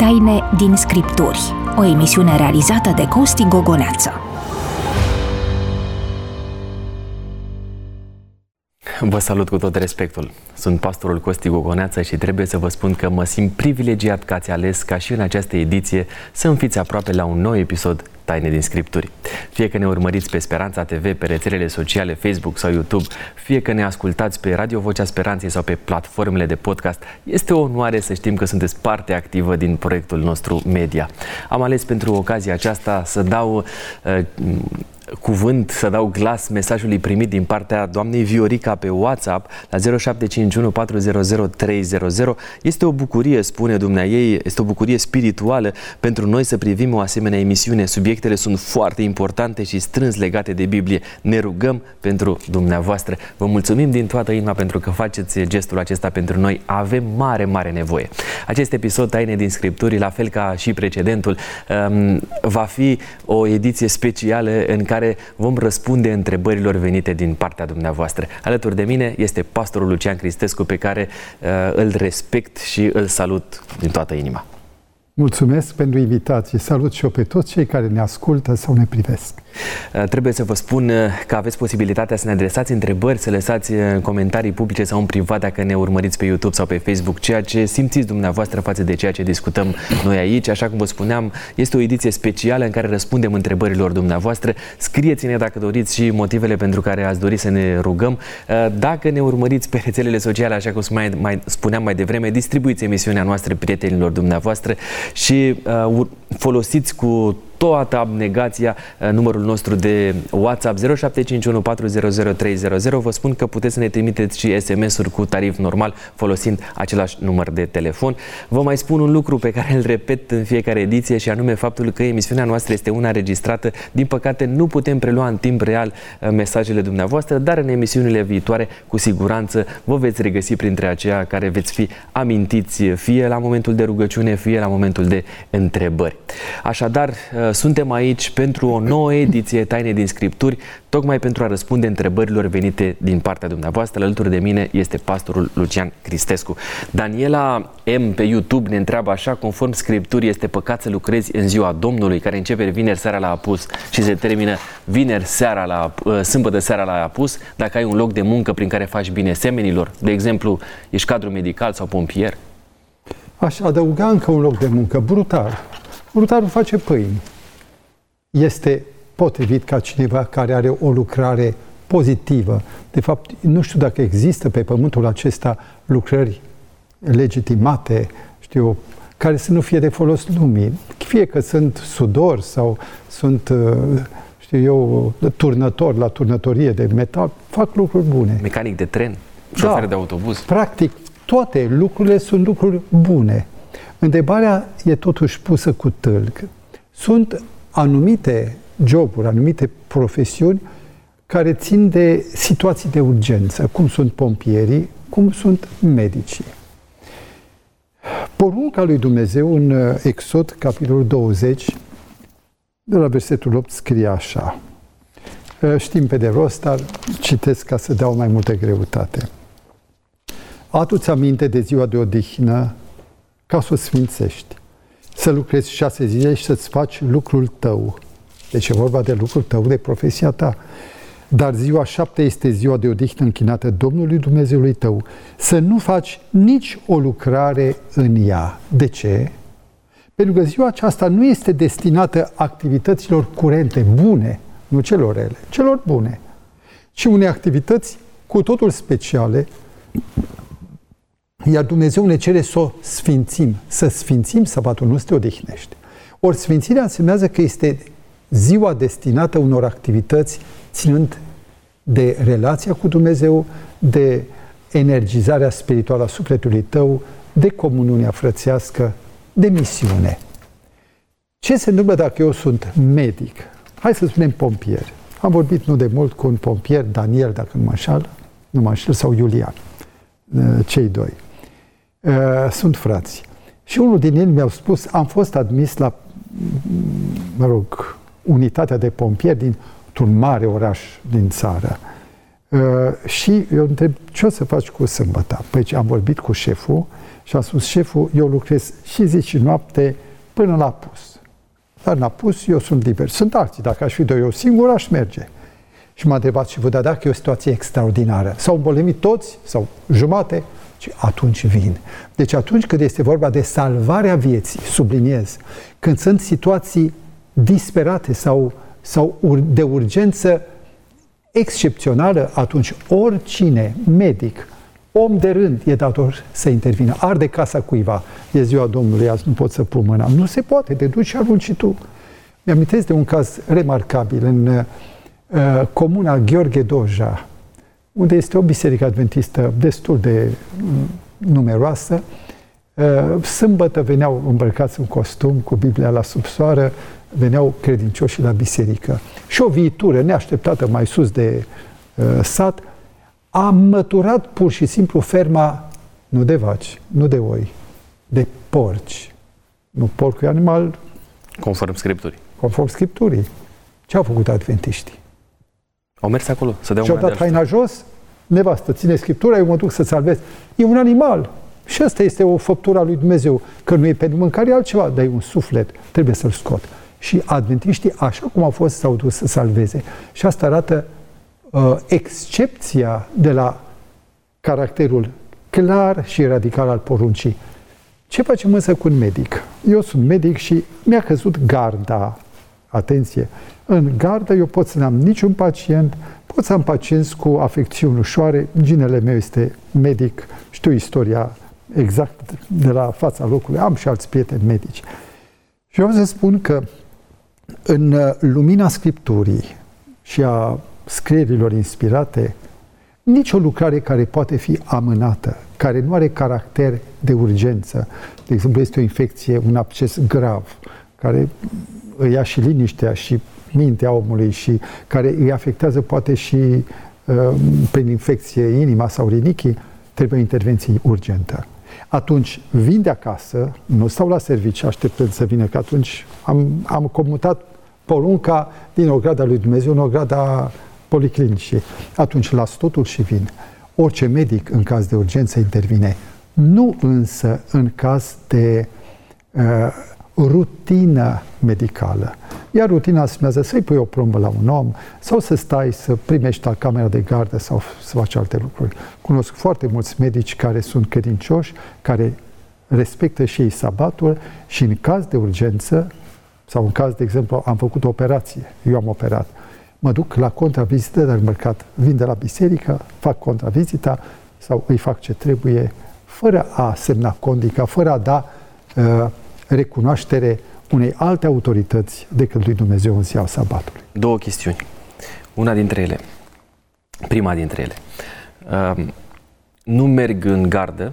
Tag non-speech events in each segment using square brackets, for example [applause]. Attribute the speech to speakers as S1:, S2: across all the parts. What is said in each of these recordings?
S1: Taine din Scripturi, o emisiune realizată de Costi Gogoneață.
S2: Vă salut cu tot respectul. Sunt pastorul Costi Gogoneață și trebuie să vă spun că mă simt privilegiat că ați ales ca și în această ediție să îmi fiți aproape la un nou episod Taine din Scripturi. Fie că ne urmăriți pe Speranța TV, pe rețelele sociale, Facebook sau YouTube, fie că ne ascultați pe Radio Vocea Speranței sau pe platformele de podcast, este o onoare să știm că sunteți parte activă din proiectul nostru media. Am ales pentru ocazia aceasta să dau uh, cuvânt, să dau glas mesajului primit din partea doamnei Viorica pe WhatsApp la 0751 400 300. Este o bucurie, spune dumnea ei, este o bucurie spirituală pentru noi să privim o asemenea emisiune. Subiectele sunt foarte importante și strâns legate de Biblie. Ne rugăm pentru dumneavoastră. Vă mulțumim din toată inima pentru că faceți gestul acesta pentru noi. Avem mare, mare nevoie. Acest episod Taine din Scripturi, la fel ca și precedentul, um, va fi o ediție specială în care care vom răspunde întrebărilor venite din partea dumneavoastră. Alături de mine este pastorul Lucian Cristescu pe care uh, îl respect și îl salut din toată inima.
S3: Mulțumesc pentru invitație. Salut și eu pe toți cei care ne ascultă sau ne privesc.
S2: Uh, trebuie să vă spun uh, că aveți posibilitatea să ne adresați întrebări, să lăsați uh, comentarii publice sau în privat dacă ne urmăriți pe YouTube sau pe Facebook, ceea ce simțiți dumneavoastră față de ceea ce discutăm noi aici. Așa cum vă spuneam, este o ediție specială în care răspundem întrebărilor dumneavoastră. Scrieți-ne dacă doriți și motivele pentru care ați dori să ne rugăm. Dacă ne urmăriți pe rețelele sociale, așa cum mai, mai spuneam mai devreme, distribuiți emisiunea noastră prietenilor dumneavoastră și uh, folosiți cu toată abnegația uh, numărul nostru de WhatsApp 0751 400 300. Vă spun că puteți să ne trimiteți și SMS-uri cu tarif normal folosind același număr de telefon. Vă mai spun un lucru pe care îl repet în fiecare ediție și anume faptul că emisiunea noastră este una registrată. Din păcate nu putem prelua în timp real uh, mesajele dumneavoastră, dar în emisiunile viitoare cu siguranță vă veți regăsi printre aceia care veți fi amintiți fie la momentul de rugăciune, fie la momentul de întrebări. Așadar, uh, suntem aici pentru o nouă ediție Taine din Scripturi, tocmai pentru a răspunde întrebărilor venite din partea dumneavoastră. Alături de mine este pastorul Lucian Cristescu. Daniela M pe YouTube ne întreabă așa, conform Scripturii, este păcat să lucrezi în ziua Domnului, care începe vineri seara la apus și se termină vineri seara la, uh, sâmbătă seara la apus, dacă ai un loc de muncă prin care faci bine semenilor, de exemplu, ești cadru medical sau pompier?
S3: Aș adăuga încă un loc de muncă, brutar. Brutarul face pâini este potrivit ca cineva care are o lucrare pozitivă. De fapt, nu știu dacă există pe pământul acesta lucrări legitimate, știu care să nu fie de folos lumii. Fie că sunt sudor sau sunt, uh, știu eu, turnător la turnătorie de metal, fac lucruri bune.
S2: Mecanic de tren, șofer da, de autobuz.
S3: Practic, toate lucrurile sunt lucruri bune. Întrebarea e totuși pusă cu tâlc. Sunt anumite joburi, anumite profesiuni care țin de situații de urgență, cum sunt pompierii, cum sunt medicii. Porunca lui Dumnezeu în uh, Exod, capitolul 20, de la versetul 8, scrie așa. Uh, știm pe de rost, dar citesc ca să dau mai multă greutate. Adu-ți aminte de ziua de odihnă ca să o sfințești să lucrezi șase zile și să-ți faci lucrul tău. Deci e vorba de lucrul tău, de profesia ta. Dar ziua șapte este ziua de odihnă închinată Domnului Dumnezeului tău. Să nu faci nici o lucrare în ea. De ce? Pentru că ziua aceasta nu este destinată activităților curente, bune, nu celor rele, celor bune, ci unei activități cu totul speciale, iar Dumnezeu ne cere să o sfințim, să sfințim sabatul, nu să te odihnești. Ori sfințirea însemnează că este ziua destinată unor activități ținând de relația cu Dumnezeu, de energizarea spirituală a sufletului tău, de comuniunea frățească, de misiune. Ce se întâmplă dacă eu sunt medic? Hai să spunem pompier. Am vorbit nu de mult cu un pompier, Daniel, dacă nu mă înșal, nu mă înșel, sau Iulian, cei doi. Uh, sunt frați. Și unul din ei mi-a spus, am fost admis la, mă rog, unitatea de pompieri dintr-un mare oraș din țară. Uh, și eu întreb, ce o să faci cu sâmbătă? Păi am vorbit cu șeful și am spus, șeful, eu lucrez și zi și noapte până la pus. Dar n-a pus, eu sunt liber. Sunt alții, dacă aș fi doi eu singur, aș merge. Și m-a întrebat și vă da dacă e o situație extraordinară. S-au îmbolnăvit toți sau jumate și atunci vin. Deci atunci când este vorba de salvarea vieții, subliniez, când sunt situații disperate sau, sau de urgență excepțională, atunci oricine, medic, om de rând, e dator să intervină. Arde casa cuiva, e ziua Domnului, azi nu pot să pun mâna. Nu se poate, te duci și arunci tu. Mi-amintesc de un caz remarcabil în uh, comuna Gheorghe Doja, unde este o biserică adventistă destul de mm, numeroasă. Uh, sâmbătă veneau îmbrăcați în costum, cu Biblia la subsoară, veneau credincioși la biserică. Și o viitură neașteptată mai sus de uh, sat a măturat pur și simplu ferma nu de vaci, nu de oi, de porci. Nu, porcul e animal...
S2: Conform Scripturii.
S3: Conform Scripturii. Ce au făcut adventiștii?
S2: Au mers acolo să dea
S3: Și-au dat haina jos, nevastă, ține Scriptura, eu mă duc să salvez. E un animal. Și asta este o făptură a lui Dumnezeu, că nu e pentru mâncare altceva, dar e un suflet, trebuie să-l scot. Și adventiștii, așa cum au fost, s-au dus să salveze. Și asta arată uh, excepția de la caracterul clar și radical al poruncii. Ce facem însă cu un medic? Eu sunt medic și mi-a căzut garda. Atenție! În gardă eu pot să n-am niciun pacient, pot să am pacienți cu afecțiuni ușoare. Ginele meu este medic, știu istoria exact de la fața locului, am și alți prieteni medici. Și eu vreau să spun că în lumina Scripturii și a scrierilor inspirate, nicio lucrare care poate fi amânată, care nu are caracter de urgență, de exemplu este o infecție, un acces grav, care îi ia și liniștea și mintea omului și care îi afectează poate și uh, prin infecție inima sau rinichii, trebuie o intervenție urgentă. Atunci vin de acasă, nu stau la serviciu așteptând să vină, că atunci am, am comutat porunca din o grada lui Dumnezeu în o grada policlinicii. Atunci las totul și vin. Orice medic în caz de urgență intervine. Nu însă în caz de uh, rutină medicală. Iar rutina înseamnă să-i pui o plombă la un om sau să stai să primești la camera de gardă sau să faci alte lucruri. Cunosc foarte mulți medici care sunt credincioși, care respectă și ei sabatul și în caz de urgență sau în caz, de exemplu, am făcut o operație, eu am operat, mă duc la contravizită, dar îmbrăcat, vin de la biserică, fac contravizita sau îi fac ce trebuie, fără a semna condica, fără a da uh, recunoaștere unei alte autorități decât lui Dumnezeu în ziua sabatului.
S2: Două chestiuni. Una dintre ele, prima dintre ele, uh, nu merg în gardă,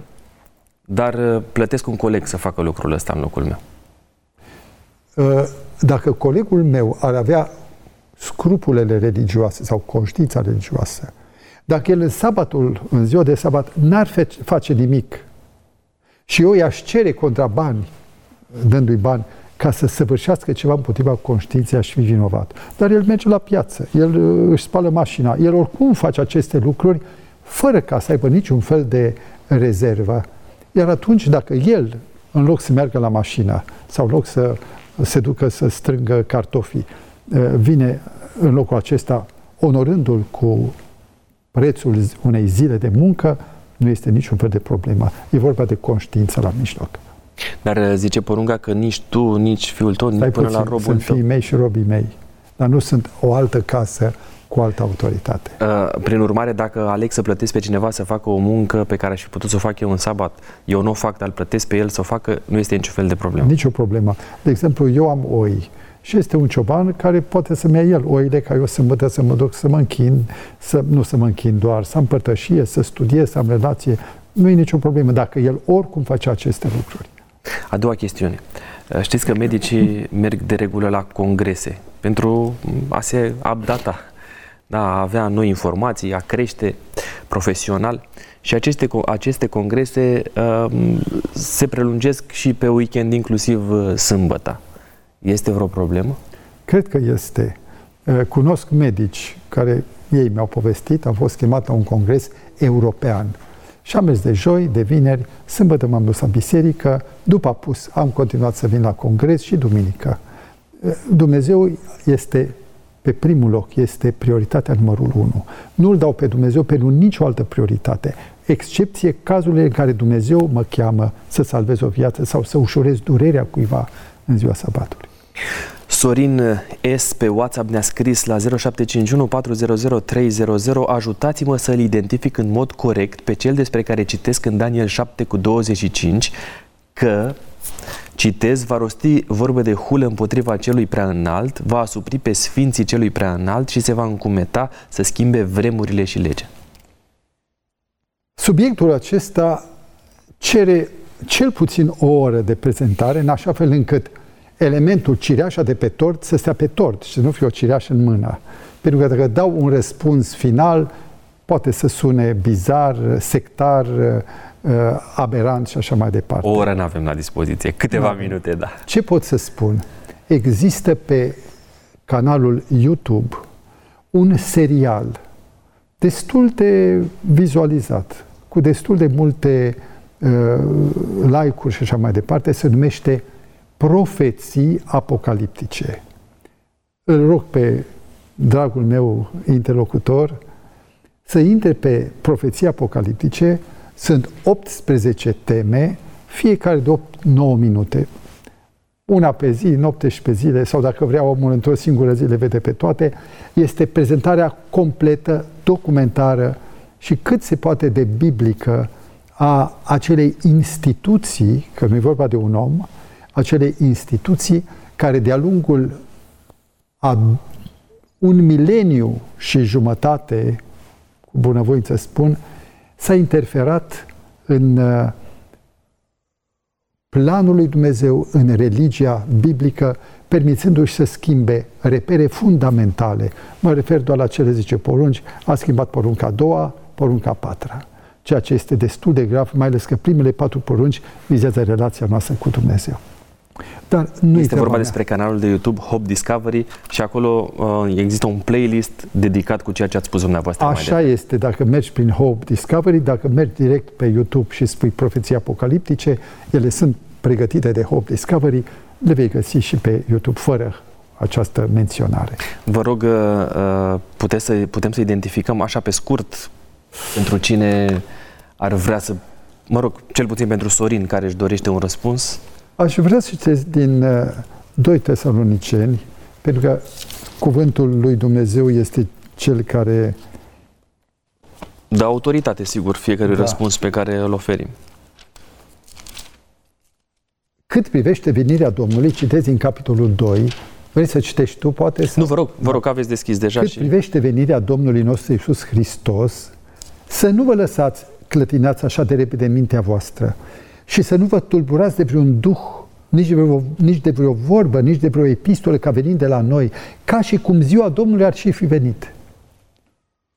S2: dar uh, plătesc un coleg să facă lucrul ăsta în locul meu.
S3: Uh, dacă colegul meu ar avea scrupulele religioase sau conștiința religioasă, dacă el în sabatul, în ziua de sabat, n-ar face nimic și eu i-aș cere contra bani, dându-i bani, ca să săvârșească ceva împotriva conștiinței, aș fi vinovat. Dar el merge la piață, el uh, își spală mașina, el oricum face aceste lucruri fără ca să aibă niciun fel de rezervă. Iar atunci, dacă el, în loc să meargă la mașină sau în loc să se ducă să strângă cartofii, Eh, vine în locul acesta onorându-l cu prețul unei zile de muncă, nu este niciun fel de problemă. E vorba de conștiință la mijloc.
S2: Dar eh, zice porunca că nici tu, nici fiul tău, nici până puțin, la robul
S3: sunt
S2: tău.
S3: fiii mei și robii mei. Dar nu sunt o altă casă cu altă autoritate.
S2: Uh, prin urmare, dacă aleg să plătesc pe cineva să facă o muncă pe care aș fi putut să o fac eu în sabat, eu nu o fac, dar îl plătesc pe el să o facă, nu este niciun fel de problemă.
S3: Nici o problemă. De exemplu, eu am oi și este un cioban care poate să-mi ia el oile ca eu sâmbătă să mă duc să mă închin, să, nu să mă închin doar, să am părtășie, să studiez, să am relație. Nu e nicio problemă dacă el oricum face aceste lucruri.
S2: A doua chestiune. Știți că medicii merg de regulă la congrese pentru a se updata, da, a avea noi informații, a crește profesional. Și aceste, aceste congrese uh, se prelungesc și pe weekend, inclusiv uh, sâmbătă. Este vreo problemă?
S3: Cred că este. Cunosc medici care ei mi-au povestit, am fost chemat la un congres european. Și am mers de joi, de vineri, sâmbătă m-am dus la biserică, după apus am continuat să vin la congres și duminică. Dumnezeu este pe primul loc, este prioritatea numărul unu. Nu îl dau pe Dumnezeu pe nicio altă prioritate, excepție cazurile în care Dumnezeu mă cheamă să salvez o viață sau să ușurez durerea cuiva în ziua sabatului.
S2: Sorin S. pe WhatsApp ne-a scris la 0751 400 300 Ajutați-mă să-l identific în mod corect pe cel despre care citesc în Daniel 7 cu 25 că Citez, va rosti vorbe de hulă împotriva celui prea înalt, va asupri pe sfinții celui prea înalt și se va încumeta să schimbe vremurile și legea.
S3: Subiectul acesta cere cel puțin o oră de prezentare, în așa fel încât elementul cireașa de pe tort să stea pe tort și să nu fie o cireașă în mână. Pentru că dacă dau un răspuns final, poate să sune bizar, sectar, uh, aberant și așa mai departe.
S2: O oră nu avem la dispoziție, câteva da. minute, da.
S3: Ce pot să spun? Există pe canalul YouTube un serial destul de vizualizat, cu destul de multe uh, like-uri și așa mai departe, se numește Profeții apocaliptice. Îl rog pe dragul meu interlocutor să intre pe profeții apocaliptice. Sunt 18 teme, fiecare de 8-9 minute. Una pe zi, noapte și pe zile, sau dacă vrea omul într-o singură zi le vede pe toate. Este prezentarea completă, documentară și cât se poate de biblică a acelei instituții, că nu e vorba de un om, acele instituții care de-a lungul a un mileniu și jumătate, cu bunăvoință spun, s-a interferat în uh, planul lui Dumnezeu, în religia biblică, permițându-și să schimbe repere fundamentale. Mă refer doar la cele 10 porunci, a schimbat porunca a doua, porunca a patra. Ceea ce este destul de grav, mai ales că primele patru porunci vizează relația noastră cu Dumnezeu.
S2: Dar nu este vorba mea. despre canalul de YouTube Hope Discovery și acolo uh, există un playlist dedicat cu ceea ce ați spus dumneavoastră.
S3: Așa mai este, dacă mergi prin Hope Discovery, dacă mergi direct pe YouTube și spui profeții apocaliptice, ele sunt pregătite de Hope Discovery, le vei găsi și pe YouTube fără această menționare.
S2: Vă rog, uh, uh puteți să, putem să identificăm așa pe scurt pentru cine ar vrea să, mă rog, cel puțin pentru Sorin care își dorește un răspuns?
S3: Aș vrea să citesc din 2 uh, Tesaloniceni, pentru că cuvântul lui Dumnezeu este cel care
S2: dă autoritate, sigur, fiecare da. răspuns pe care îl oferim.
S3: Cât privește venirea Domnului, citezi în capitolul 2, vrei să citești tu, poate? Să...
S2: Nu, vă rog, vă rog, aveți deschis deja.
S3: Cât
S2: și...
S3: privește venirea Domnului nostru Iisus Hristos, să nu vă lăsați clătinați așa de repede în mintea voastră, și să nu vă tulburați de vreun duh, nici de, vreo, nici de vreo vorbă, nici de vreo epistolă ca venind de la noi, ca și cum ziua Domnului ar și fi venit.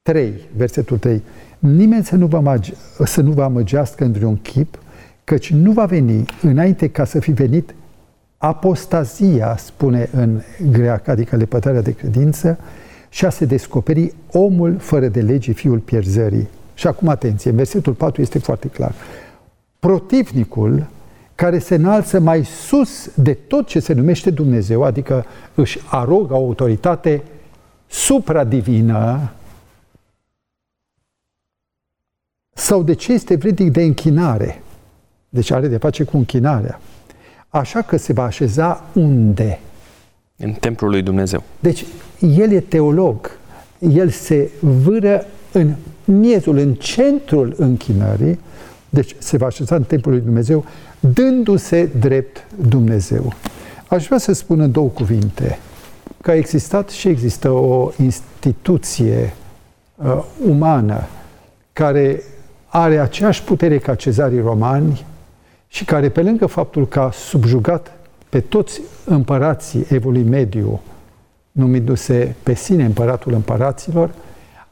S3: 3, versetul 3. Nimeni să nu, vă magi, să nu vă amăgească în vreun chip, căci nu va veni înainte ca să fi venit apostazia, spune în greacă, adică lepătarea de credință, și a se descoperi omul fără de lege, fiul pierzării. Și acum atenție, versetul 4 este foarte clar protivnicul care se înalță mai sus de tot ce se numește Dumnezeu, adică își arogă o autoritate supradivină sau de ce este vrednic de închinare. Deci are de face cu închinarea. Așa că se va așeza unde?
S2: În templul lui Dumnezeu.
S3: Deci el e teolog. El se vâră în miezul, în centrul închinării deci se va așeza în templul lui Dumnezeu, dându-se drept Dumnezeu. Aș vrea să spun în două cuvinte că a existat și există o instituție uh, umană care are aceeași putere ca cezarii romani și care, pe lângă faptul că a subjugat pe toți împărații Evului Mediu, numindu-se pe sine împăratul împăraților,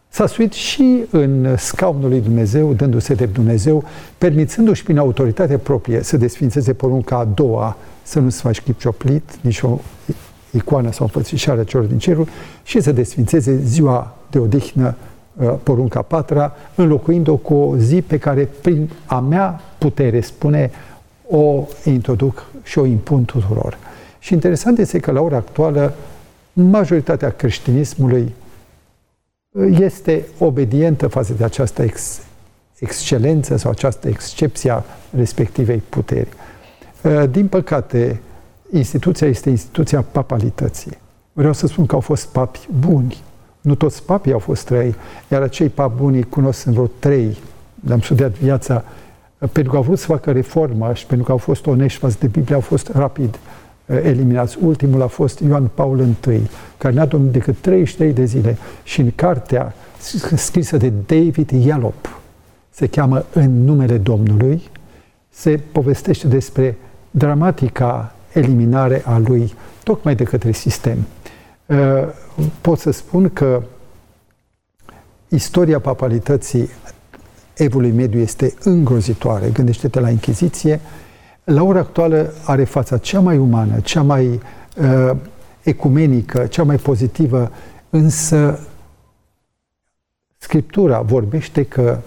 S3: S-a suit și în scaunul lui Dumnezeu, dându-se de Dumnezeu, permițându-și prin autoritate proprie să desfințeze porunca a doua, să nu se faci chip cioplit, nici o icoană sau înfățișare celor din cerul, și să desfințeze ziua de odihnă, uh, porunca patra, înlocuind-o cu o zi pe care, prin a mea putere, spune, o introduc și o impun tuturor. Și interesant este că la ora actuală majoritatea creștinismului este obedientă față de această ex- excelență sau această excepție a respectivei puteri. Din păcate, instituția este instituția papalității. Vreau să spun că au fost papi buni. Nu toți papii au fost trei, iar acei papi buni cunosc în vreo trei. Le-am studiat viața pentru că au vrut să facă reforma și pentru că au fost onești față de Biblie, au fost rapid uh, eliminați. Ultimul a fost Ioan Paul I, care n-a domnit decât 33 de zile și în cartea scrisă de David Yallop, se cheamă În numele Domnului, se povestește despre dramatica eliminare a lui tocmai de către sistem. Uh, pot să spun că istoria papalității evului mediu este îngrozitoare. Gândește-te la Inchiziție. La ora actuală are fața cea mai umană, cea mai uh, ecumenică, cea mai pozitivă, însă Scriptura vorbește că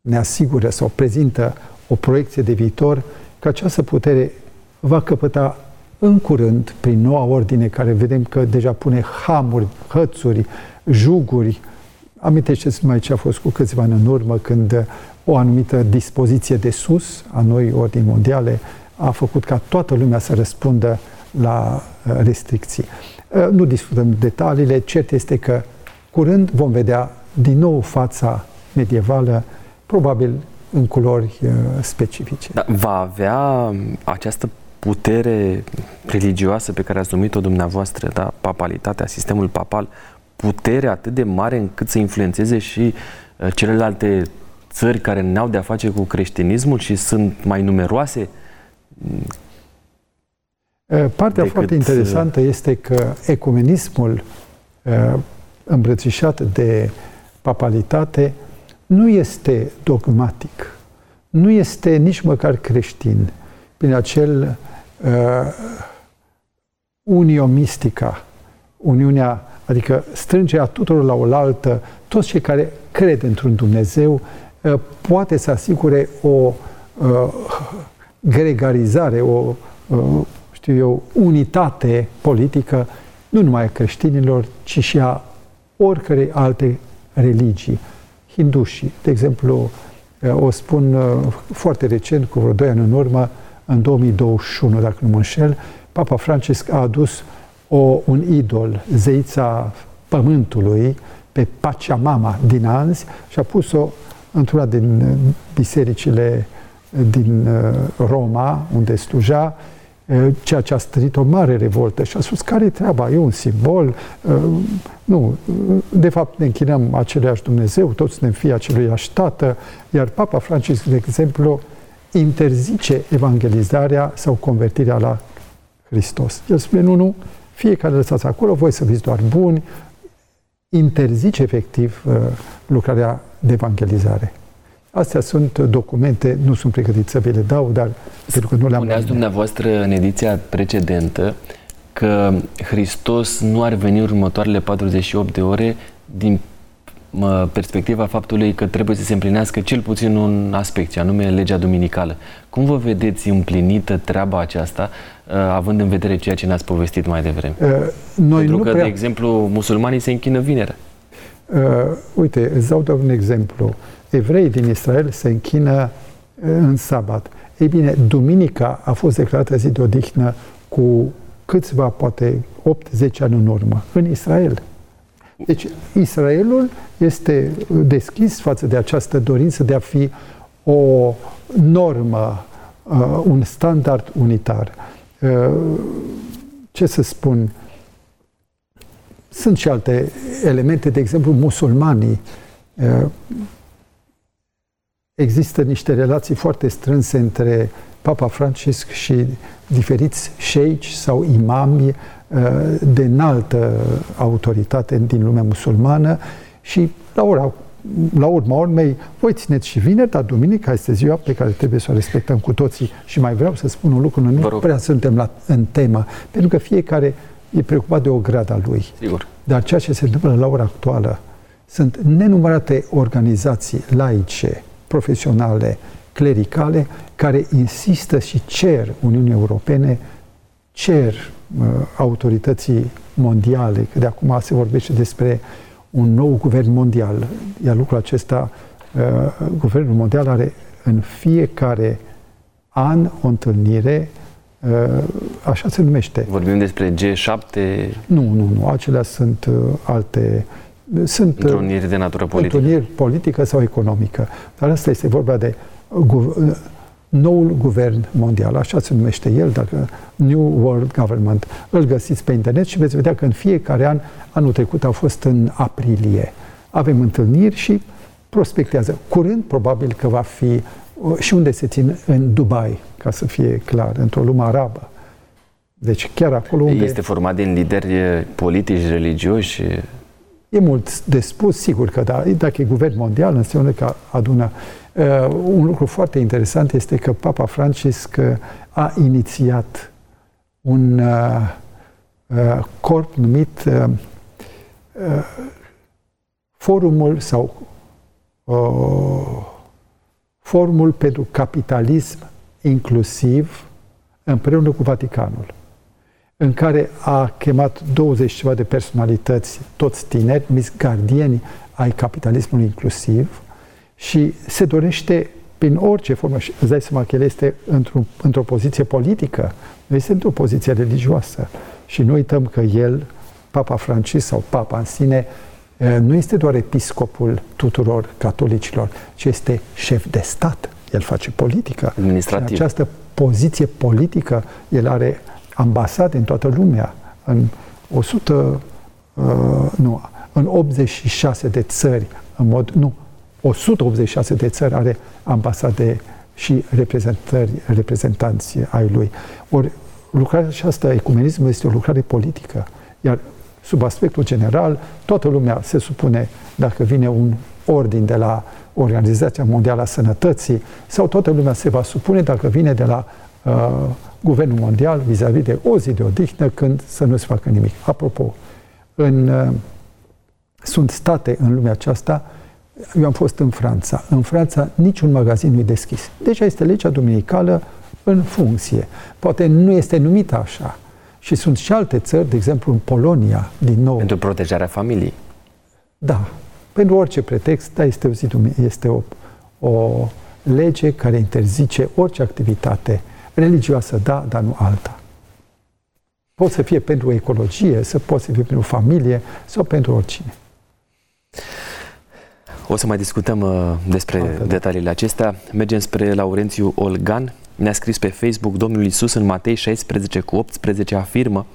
S3: ne asigură sau prezintă o proiecție de viitor că această putere va căpăta în curând, prin noua ordine, care vedem că deja pune hamuri, hățuri, juguri, Amintește-ți mai ce a fost cu câțiva ani în urmă când o anumită dispoziție de sus a noi ordini mondiale a făcut ca toată lumea să răspundă la uh, restricții. Uh, nu discutăm detaliile, cert este că curând vom vedea din nou fața medievală, probabil în culori uh, specifice.
S2: Da, va avea această putere religioasă pe care ați numit-o dumneavoastră, da, papalitatea, sistemul papal, putere atât de mare încât să influențeze și uh, celelalte țări care ne-au de-a face cu creștinismul și sunt mai numeroase?
S3: Uh, partea decât... foarte uh, interesantă este că ecumenismul îmbrățișat de papalitate nu este dogmatic, nu este nici măcar creștin, prin acel uh, unio mistica, Uniunea Adică strângerea tuturor la oaltă, toți cei care cred într-un Dumnezeu, uh, poate să asigure o uh, gregarizare, o, uh, știu eu, unitate politică, nu numai a creștinilor, ci și a oricărei alte religii. Hindușii, de exemplu, o spun foarte recent, cu vreo doi ani în urmă, în 2021, dacă nu mă înșel, Papa Francisc a adus o, un idol, zeița pământului, pe Pachamama din Anzi și a pus-o într-una din uh, bisericile din uh, Roma, unde sluja, uh, ceea ce a stărit o mare revoltă și a spus, care e treaba? E un simbol? Nu, de fapt ne închinăm aceleași Dumnezeu, toți suntem fii aceluiași Tată, iar Papa Francisc, de exemplu, interzice evangelizarea sau convertirea la Hristos. El spune, nu, nu, fiecare lăsați acolo, voi să fiți doar buni, interzice efectiv uh, lucrarea de evangelizare. Astea sunt documente, nu sunt pregătit să vi le dau, dar pentru că nu le-am...
S2: Spuneați dumneavoastră în ediția precedentă că Hristos nu ar veni următoarele 48 de ore din perspectiva faptului că trebuie să se împlinească cel puțin un aspect, anume legea duminicală. Cum vă vedeți împlinită treaba aceasta, uh, având în vedere ceea ce ne-ați povestit mai devreme? Uh, noi Pentru nu că, prea... de exemplu, musulmanii se închină vinerea.
S3: Uh, uite, îți dau doar un exemplu. Evreii din Israel se închină uh, în sabat. Ei bine, duminica a fost declarată zi de odihnă cu câțiva, poate 8-10 ani în urmă, în Israel. Deci Israelul este deschis față de această dorință de a fi o normă, uh, un standard unitar. Uh, ce să spun? Sunt și alte elemente, de exemplu, musulmanii. Uh, există niște relații foarte strânse între Papa Francisc și diferiți șeici sau imami de înaltă autoritate din lumea musulmană și la ora la urma urmei, voi țineți și vineri, dar duminica este ziua pe care trebuie să o respectăm cu toții. Și mai vreau să spun un lucru, noi nu prea suntem la, în temă, pentru că fiecare e preocupat de o grada lui.
S2: Sigur.
S3: Dar ceea ce se întâmplă la ora actuală sunt nenumărate organizații laice, profesionale, clericale, care insistă și cer Uniunii Europene, cer uh, autorității mondiale, că de acum se vorbește despre un nou guvern mondial, iar lucrul acesta, uh, guvernul mondial are în fiecare an o întâlnire, uh, așa se numește.
S2: Vorbim despre G7?
S3: Nu, nu, nu, acelea sunt uh, alte sunt uh,
S2: întâlniri de natură politică.
S3: Întâlniri politică sau economică. Dar asta este vorba de gu- noul guvern mondial, așa se numește el, dacă New World Government. Îl găsiți pe internet și veți vedea că în fiecare an, anul trecut a fost în aprilie. Avem întâlniri și prospectează. Curând, probabil că va fi uh, și unde se țin în Dubai, ca să fie clar, într-o lume arabă. Deci chiar acolo unde...
S2: Este format din lideri politici, religioși?
S3: E mult de spus, sigur că da. Dacă e guvern mondial, înseamnă că adună. Uh, un lucru foarte interesant este că Papa Francisc uh, a inițiat un uh, uh, corp numit uh, uh, Forumul sau uh, Forumul pentru Capitalism Inclusiv împreună cu Vaticanul în care a chemat 20 ceva de personalități, toți tineri, mis gardieni ai capitalismului inclusiv și se dorește prin orice formă, și îți dai seama că el este într-o, într-o poziție politică, nu este într-o poziție religioasă. Și nu uităm că el, Papa Francis sau Papa în sine, nu este doar episcopul tuturor catolicilor, ci este șef de stat. El face politică.
S2: Administrativ.
S3: Și în această poziție politică, el are ambasade în toată lumea, în 100, uh, nu, în 86 de țări, în mod, nu, 186 de țări are ambasade și reprezentări, reprezentanți ai lui. Ori lucrarea aceasta, ecumenismul, este o lucrare politică. Iar sub aspectul general, toată lumea se supune dacă vine un ordin de la Organizația Mondială a Sănătății sau toată lumea se va supune dacă vine de la uh, Guvernul Mondial vis-a-vis de o zi de odihnă când să nu se facă nimic. Apropo, în, uh, sunt state în lumea aceasta, eu am fost în Franța. În Franța niciun magazin nu e deschis. Deci este legea duminicală în funcție. Poate nu este numită așa. Și sunt și alte țări, de exemplu în Polonia, din nou.
S2: Pentru protejarea familiei.
S3: Da. Pentru orice pretext, da, este o, zi, este o, o lege care interzice orice activitate religioasă, da, dar nu alta. Poți să fie pentru ecologie, să poți să fie pentru familie sau pentru oricine.
S2: O să mai discutăm uh, despre Altă, da. detaliile acestea. Mergem spre Laurențiu Olgan. Ne-a scris pe Facebook Domnul Isus în Matei 16 cu 18 afirmă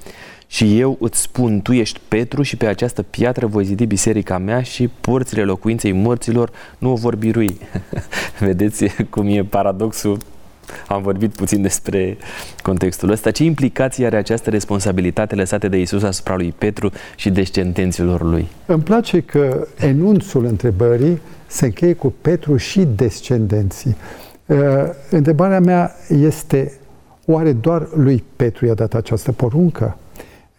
S2: și eu îți spun, tu ești Petru și pe această piatră voi zidi biserica mea și porțile locuinței morților nu o vor birui. [laughs] Vedeți cum e paradoxul am vorbit puțin despre contextul ăsta. Ce implicații are această responsabilitate lăsată de Isus asupra lui Petru și descendenților lui?
S3: Îmi place că enunțul întrebării se încheie cu Petru și descendenții. Uh, întrebarea mea este, oare doar lui Petru i-a dat această poruncă?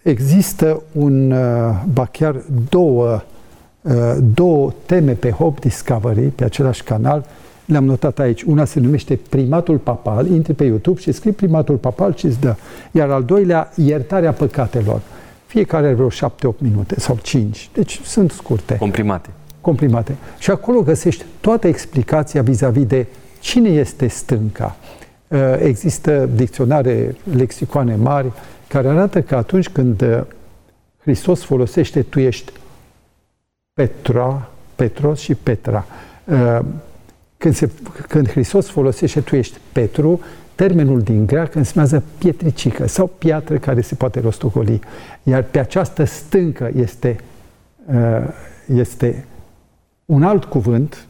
S3: Există un, uh, ba chiar două, uh, două teme pe Hope Discovery, pe același canal, le-am notat aici. Una se numește Primatul Papal, intri pe YouTube și scrii Primatul Papal și îți dă. Iar al doilea, Iertarea Păcatelor. Fiecare are vreo 7-8 minute sau 5. Deci sunt scurte.
S2: Comprimate.
S3: Comprimate. Și acolo găsești toată explicația vis-a-vis de cine este stânca. Uh, există dicționare, lexicoane mari, care arată că atunci când uh, Hristos folosește tu ești Petra, Petros și Petra. Uh, când, se, când Hristos folosește tu ești Petru, termenul din greacă înseamnă pietricică sau piatră care se poate rostogoli. Iar pe această stâncă este, uh, este un alt cuvânt,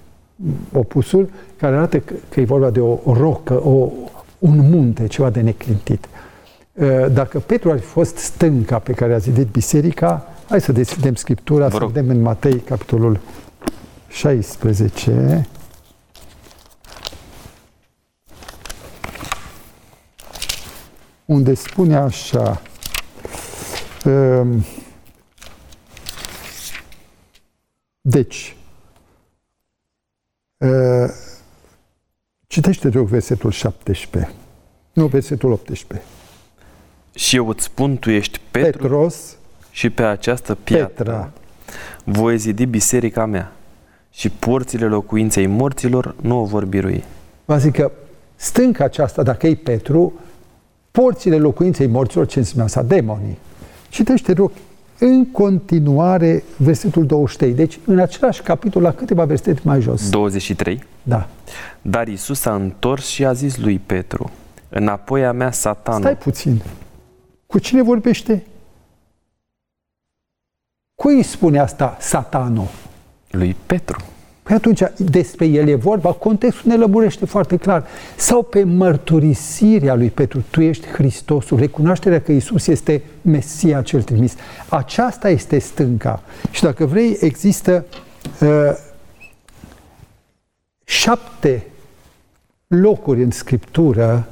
S3: opusul, care arată că, că e vorba de o rocă, o, un munte, ceva de neclintit. Uh, dacă Petru ar fi fost stânca pe care a zidit biserica, hai să deschidem Scriptura, să vedem în Matei, capitolul 16, unde spune așa, Um, deci, uh, citește rog versetul 17, nu versetul 18.
S2: Și eu îți spun, tu ești Petru
S3: Petros,
S2: și pe această piatră
S3: Petra.
S2: voi zidi biserica mea și porțile locuinței morților nu o vor birui.
S3: Va zic că stânca aceasta, dacă e Petru, porțile locuinței morților, ce înseamnă asta? Demonii. Citește, rog, în continuare versetul 23. Deci, în același capitol, la câteva versete mai jos.
S2: 23.
S3: Da.
S2: Dar Isus s-a întors și a zis lui Petru, înapoi a mea satanul.
S3: Stai puțin. Cu cine vorbește? Cui îi spune asta satanul?
S2: Lui Petru.
S3: Păi atunci despre el e vorba, contextul ne lămurește foarte clar. Sau pe mărturisirea lui Petru, tu ești Hristosul, recunoașterea că Isus este Mesia cel trimis. Aceasta este stânca. Și dacă vrei, există uh, șapte locuri în Scriptură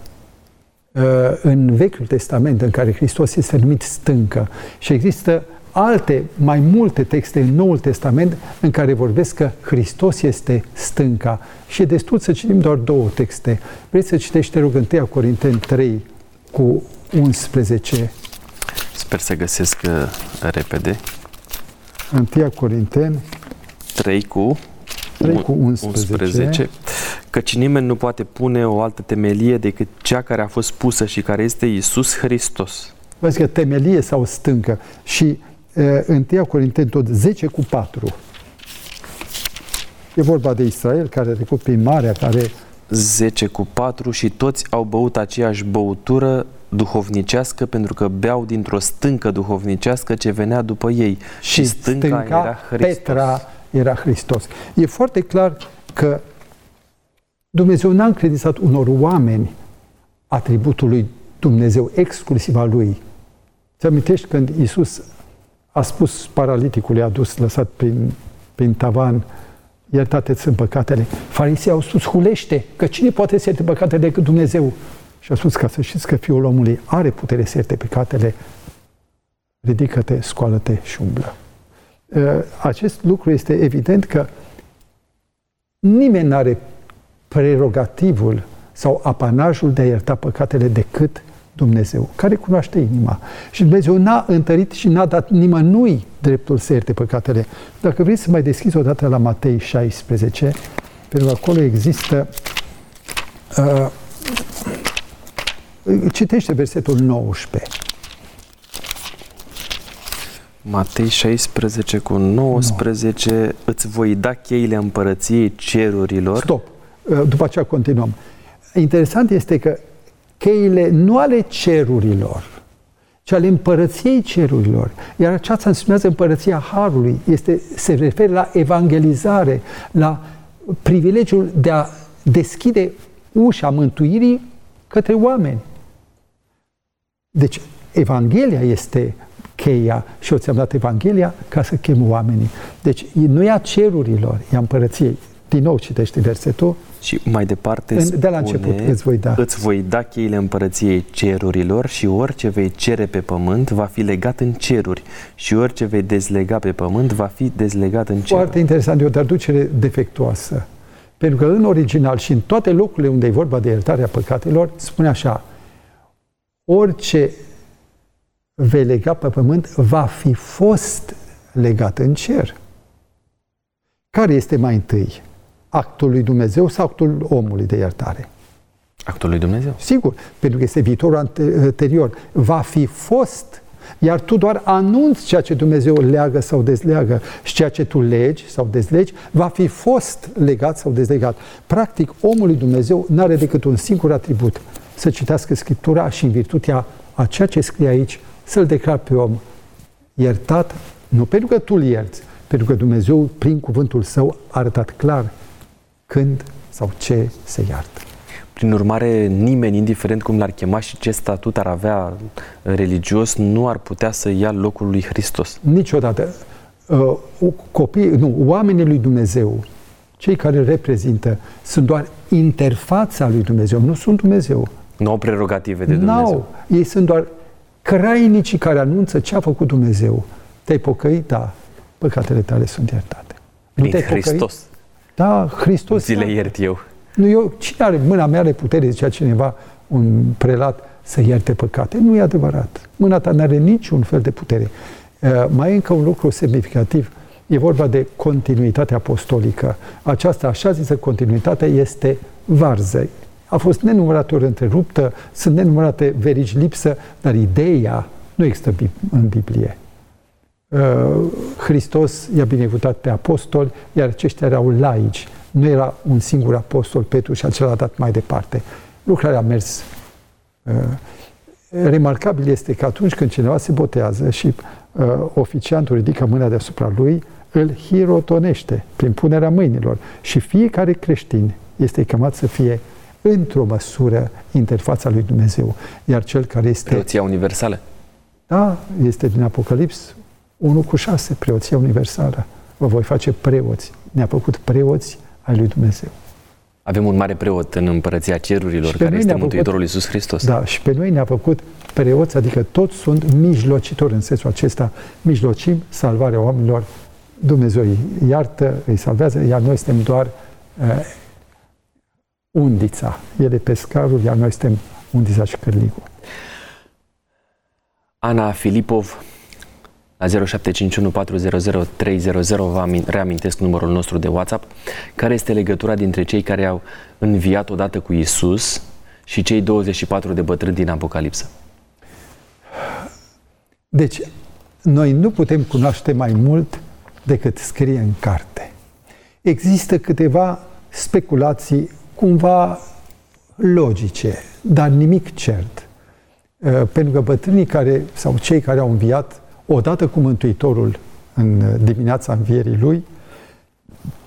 S3: uh, în Vechiul Testament în care Hristos este numit stâncă și există alte, mai multe texte în Noul Testament în care vorbesc că Hristos este stânca. Și e destul să citim doar două texte. Vreți să citești, te rog, 1 Corinteni 3 cu 11.
S2: Sper să găsesc uh, repede.
S3: 1 Corinteni
S2: 3 cu
S3: 3 cu 11.
S2: 11. Căci nimeni nu poate pune o altă temelie decât cea care a fost pusă și care este Isus Hristos.
S3: Vezi că temelie sau stâncă. Și uh, 1 Corinteni tot 10 cu 4. E vorba de Israel care a trecut prin marea, care
S2: 10 cu 4 și toți au băut aceeași băutură duhovnicească pentru că beau dintr-o stâncă duhovnicească ce venea după ei.
S3: și stânca, stânca era Hristos. Petra era Hristos. E foarte clar că Dumnezeu n-a încredințat unor oameni atributul lui Dumnezeu, exclusiv al lui. Ți amintești când Iisus a spus paraliticului adus, lăsat prin, prin tavan, iertate sunt păcatele. Farisii au spus, hulește, că cine poate să ierte păcatele decât Dumnezeu? Și a spus, ca să știți că Fiul omului are putere să ierte păcatele, ridică-te, scoală-te și umblă. Acest lucru este evident că nimeni nu are prerogativul sau apanajul de a ierta păcatele decât Dumnezeu, care cunoaște inima. Și Dumnezeu n-a întărit și n-a dat nimănui dreptul să ierte păcatele. Dacă vrei să mai deschizi odată la Matei 16, pentru că acolo există uh, citește versetul 19.
S2: Matei 16 cu 19, no. îți voi da cheile împărăției cerurilor.
S3: Stop. După aceea continuăm. Interesant este că cheile nu ale cerurilor, ci ale împărăției cerurilor. Iar aceasta înseamnă împărăția Harului. Este, se referă la evangelizare, la privilegiul de a deschide ușa mântuirii către oameni. Deci, Evanghelia este cheia și eu ți-am dat Evanghelia ca să chem oamenii. Deci nu e a cerurilor, e a împărăției. Din nou citește versetul.
S2: Și mai departe
S3: în, De la început îți voi da.
S2: Îți voi da cheile împărăției cerurilor și orice vei cere pe pământ va fi legat în ceruri și orice vei dezlega pe pământ va fi dezlegat în ceruri.
S3: Foarte interesant, e o traducere defectuoasă. Pentru că în original și în toate locurile unde e vorba de iertarea păcatelor, spune așa, orice vei lega pe pământ va fi fost legat în cer. Care este mai întâi? Actul lui Dumnezeu sau actul omului de iertare?
S2: Actul lui Dumnezeu.
S3: Sigur, pentru că este viitorul anterior. Va fi fost, iar tu doar anunți ceea ce Dumnezeu leagă sau dezleagă și ceea ce tu legi sau dezlegi, va fi fost legat sau dezlegat. Practic, omul lui Dumnezeu nu are decât un singur atribut, să citească Scriptura și în virtutea a ceea ce scrie aici, să-l declar pe om iertat, nu pentru că tu îl ierți, pentru că Dumnezeu, prin cuvântul său, a arătat clar când sau ce se iartă.
S2: Prin urmare, nimeni, indiferent cum l-ar chema și ce statut ar avea religios, nu ar putea să ia locul lui Hristos.
S3: Niciodată. Uh, copii, nu, oamenii lui Dumnezeu, cei care îl reprezintă, sunt doar interfața lui Dumnezeu, nu sunt Dumnezeu.
S2: Nu au prerogative de Dumnezeu.
S3: Nu, ei sunt doar crainicii care anunță ce a făcut Dumnezeu. Te-ai pocăit? Da. Păcatele tale sunt iertate.
S2: Prin Hristos.
S3: Da, Hristos.
S2: Zi le iert eu.
S3: Nu, eu, cine are mâna mea are putere, zicea cineva, un prelat, să ierte păcate. Nu e adevărat. Mâna ta nu are niciun fel de putere. Uh, mai e încă un lucru semnificativ. E vorba de continuitate apostolică. Această așa zisă continuitate este varză. A fost nenumărate ori întreruptă, sunt nenumărate verigi lipsă, dar ideea nu există în Biblie. Uh, Hristos i-a binecuvântat pe apostoli, iar aceștia erau laici. Nu era un singur apostol, Petru, și acela a dat mai departe. Lucrarea a mers. Uh, remarcabil este că atunci când cineva se botează și uh, oficiantul ridică mâna deasupra lui, îl hirotonește prin punerea mâinilor. Și fiecare creștin este chemat să fie într-o măsură interfața lui Dumnezeu. Iar cel care este...
S2: Preoția universală.
S3: Da, este din Apocalips 1 cu 6, preoția universală. Vă voi face preoți. Ne-a făcut preoți ai lui Dumnezeu.
S2: Avem un mare preot în împărăția cerurilor, care este Mântuitorul făcut, Iisus Hristos.
S3: Da, și pe noi ne-a făcut preoți, adică toți sunt mijlocitori în sensul acesta. Mijlocim salvarea oamenilor. Dumnezeu îi iartă, îi salvează, iar noi suntem doar uh, undița. El e pescarul, iar noi suntem undița și cârligul.
S2: Ana Filipov, la 0751400300 vă reamintesc numărul nostru de WhatsApp. Care este legătura dintre cei care au înviat odată cu Isus și cei 24 de bătrâni din Apocalipsă?
S3: Deci, noi nu putem cunoaște mai mult decât scrie în carte. Există câteva speculații cumva logice, dar nimic cert. Uh, pentru că bătrânii care, sau cei care au înviat odată cu Mântuitorul în dimineața învierii lui,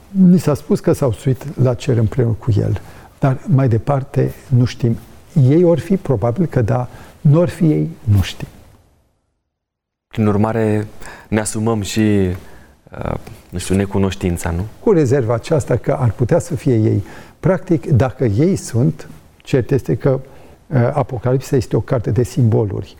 S3: ni s-a spus că s-au suit la cer împreună cu el. Dar mai departe nu știm. Ei or fi, probabil că da, nu or fi ei, nu știm.
S2: Prin urmare, ne asumăm și, uh, nu știu, necunoștința, nu?
S3: Cu rezerva aceasta că ar putea să fie ei. Practic, dacă ei sunt, cert este că uh, Apocalipsa este o carte de simboluri.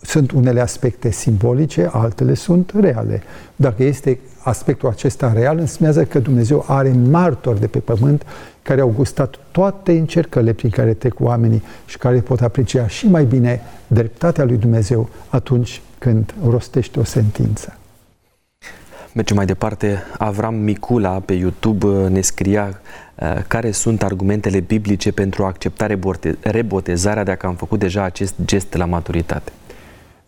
S3: Uh, sunt unele aspecte simbolice, altele sunt reale. Dacă este aspectul acesta real, înseamnă că Dumnezeu are martori de pe pământ care au gustat toate încercările prin care trec oamenii și care pot aprecia și mai bine dreptatea lui Dumnezeu atunci când rostește o sentință.
S2: Mergem mai departe. Avram Micula pe YouTube uh, ne scria uh, care sunt argumentele biblice pentru a accepta rebotezarea dacă am făcut deja acest gest la maturitate.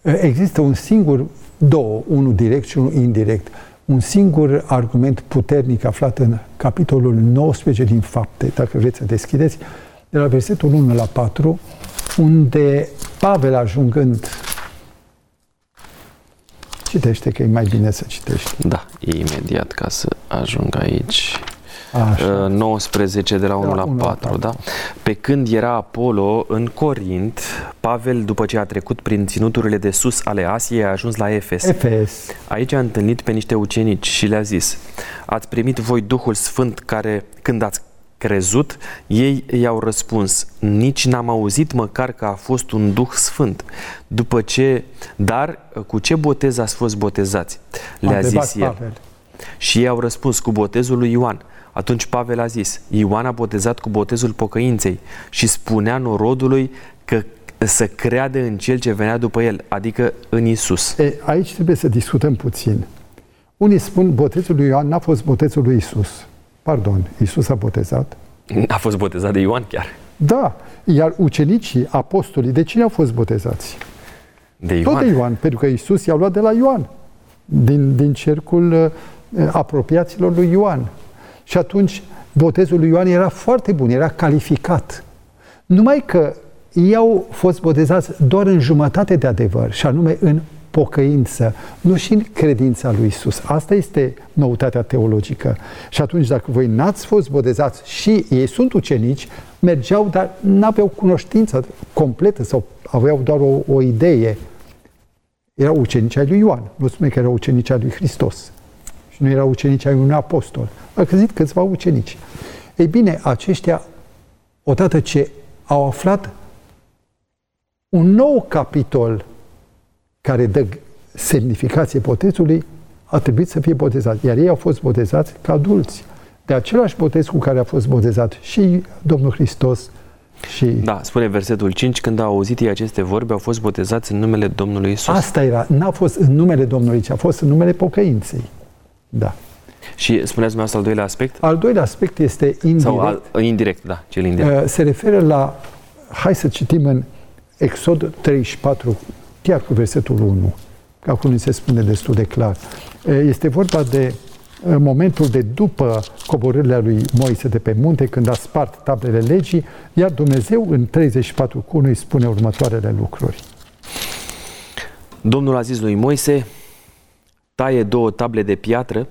S3: Există un singur, două, unul direct și unul indirect, un singur argument puternic aflat în capitolul 19 din Fapte, dacă vreți să deschideți, de la versetul 1 la 4, unde Pavel ajungând Citește că e mai bine să citești.
S2: Da, imediat ca să ajung aici. Așa. 19 uh, de la 1 de la, la 4, 4, da? Pe când era Apollo în Corint, Pavel, după ce a trecut prin ținuturile de sus ale Asiei, a ajuns la Efes.
S3: Efes.
S2: Aici a întâlnit pe niște ucenici și le-a zis, ați primit voi Duhul Sfânt care, când ați crezut, ei i-au răspuns, nici n-am auzit măcar că a fost un Duh Sfânt. După ce, dar cu ce botez ați fost botezați? Le-a zis el. Pavel. Și ei au răspuns cu botezul lui Ioan. Atunci Pavel a zis, Ioan a botezat cu botezul pocăinței și spunea norodului că să creadă în cel ce venea după el, adică în Isus.
S3: E, aici trebuie să discutăm puțin. Unii spun botezul lui Ioan n-a fost botezul lui Isus. Pardon, Isus a botezat. [laughs]
S2: A fost botezat de Ioan chiar.
S3: Da, iar ucenicii, apostolii, de cine au fost botezați?
S2: De Ioan.
S3: Tot de Ioan, pentru că Isus i-a luat de la Ioan, din, din cercul uh, apropiaților lui Ioan. Și atunci botezul lui Ioan era foarte bun, era calificat. Numai că ei au fost botezați doar în jumătate de adevăr, și anume în pocăință, nu și în credința lui Isus. Asta este noutatea teologică. Și atunci, dacă voi n-ați fost botezați și ei sunt ucenici, mergeau, dar n-aveau cunoștință completă sau aveau doar o, o idee. Erau ucenici ai lui Ioan, nu spune că erau ucenici ai lui Hristos. Și nu erau ucenici ai unui apostol. A crezut câțiva ucenici. Ei bine, aceștia, odată ce au aflat Un nou capitol care dă semnificație botezului a trebuit să fie botezat. Iar ei au fost botezați ca adulți. De același botez cu care a fost botezat și Domnul Hristos și...
S2: Da, spune versetul 5, când au auzit ei aceste vorbe, au fost botezați în numele Domnului Isus.
S3: Asta era, n-a fost în numele Domnului, ci a fost în numele pocăinței. Da.
S2: Și spuneați dumneavoastră al doilea aspect?
S3: Al doilea aspect este indirect.
S2: Sau al, indirect, da, cel indirect. Uh,
S3: se referă la, hai să citim în Exod 34, chiar cu versetul 1, că acum se spune destul de clar. Uh, este vorba de în momentul de după coborârea lui Moise de pe munte, când a spart tablele legii, iar Dumnezeu în 34 cu îi spune următoarele lucruri.
S2: Domnul a zis lui Moise, taie două table de piatră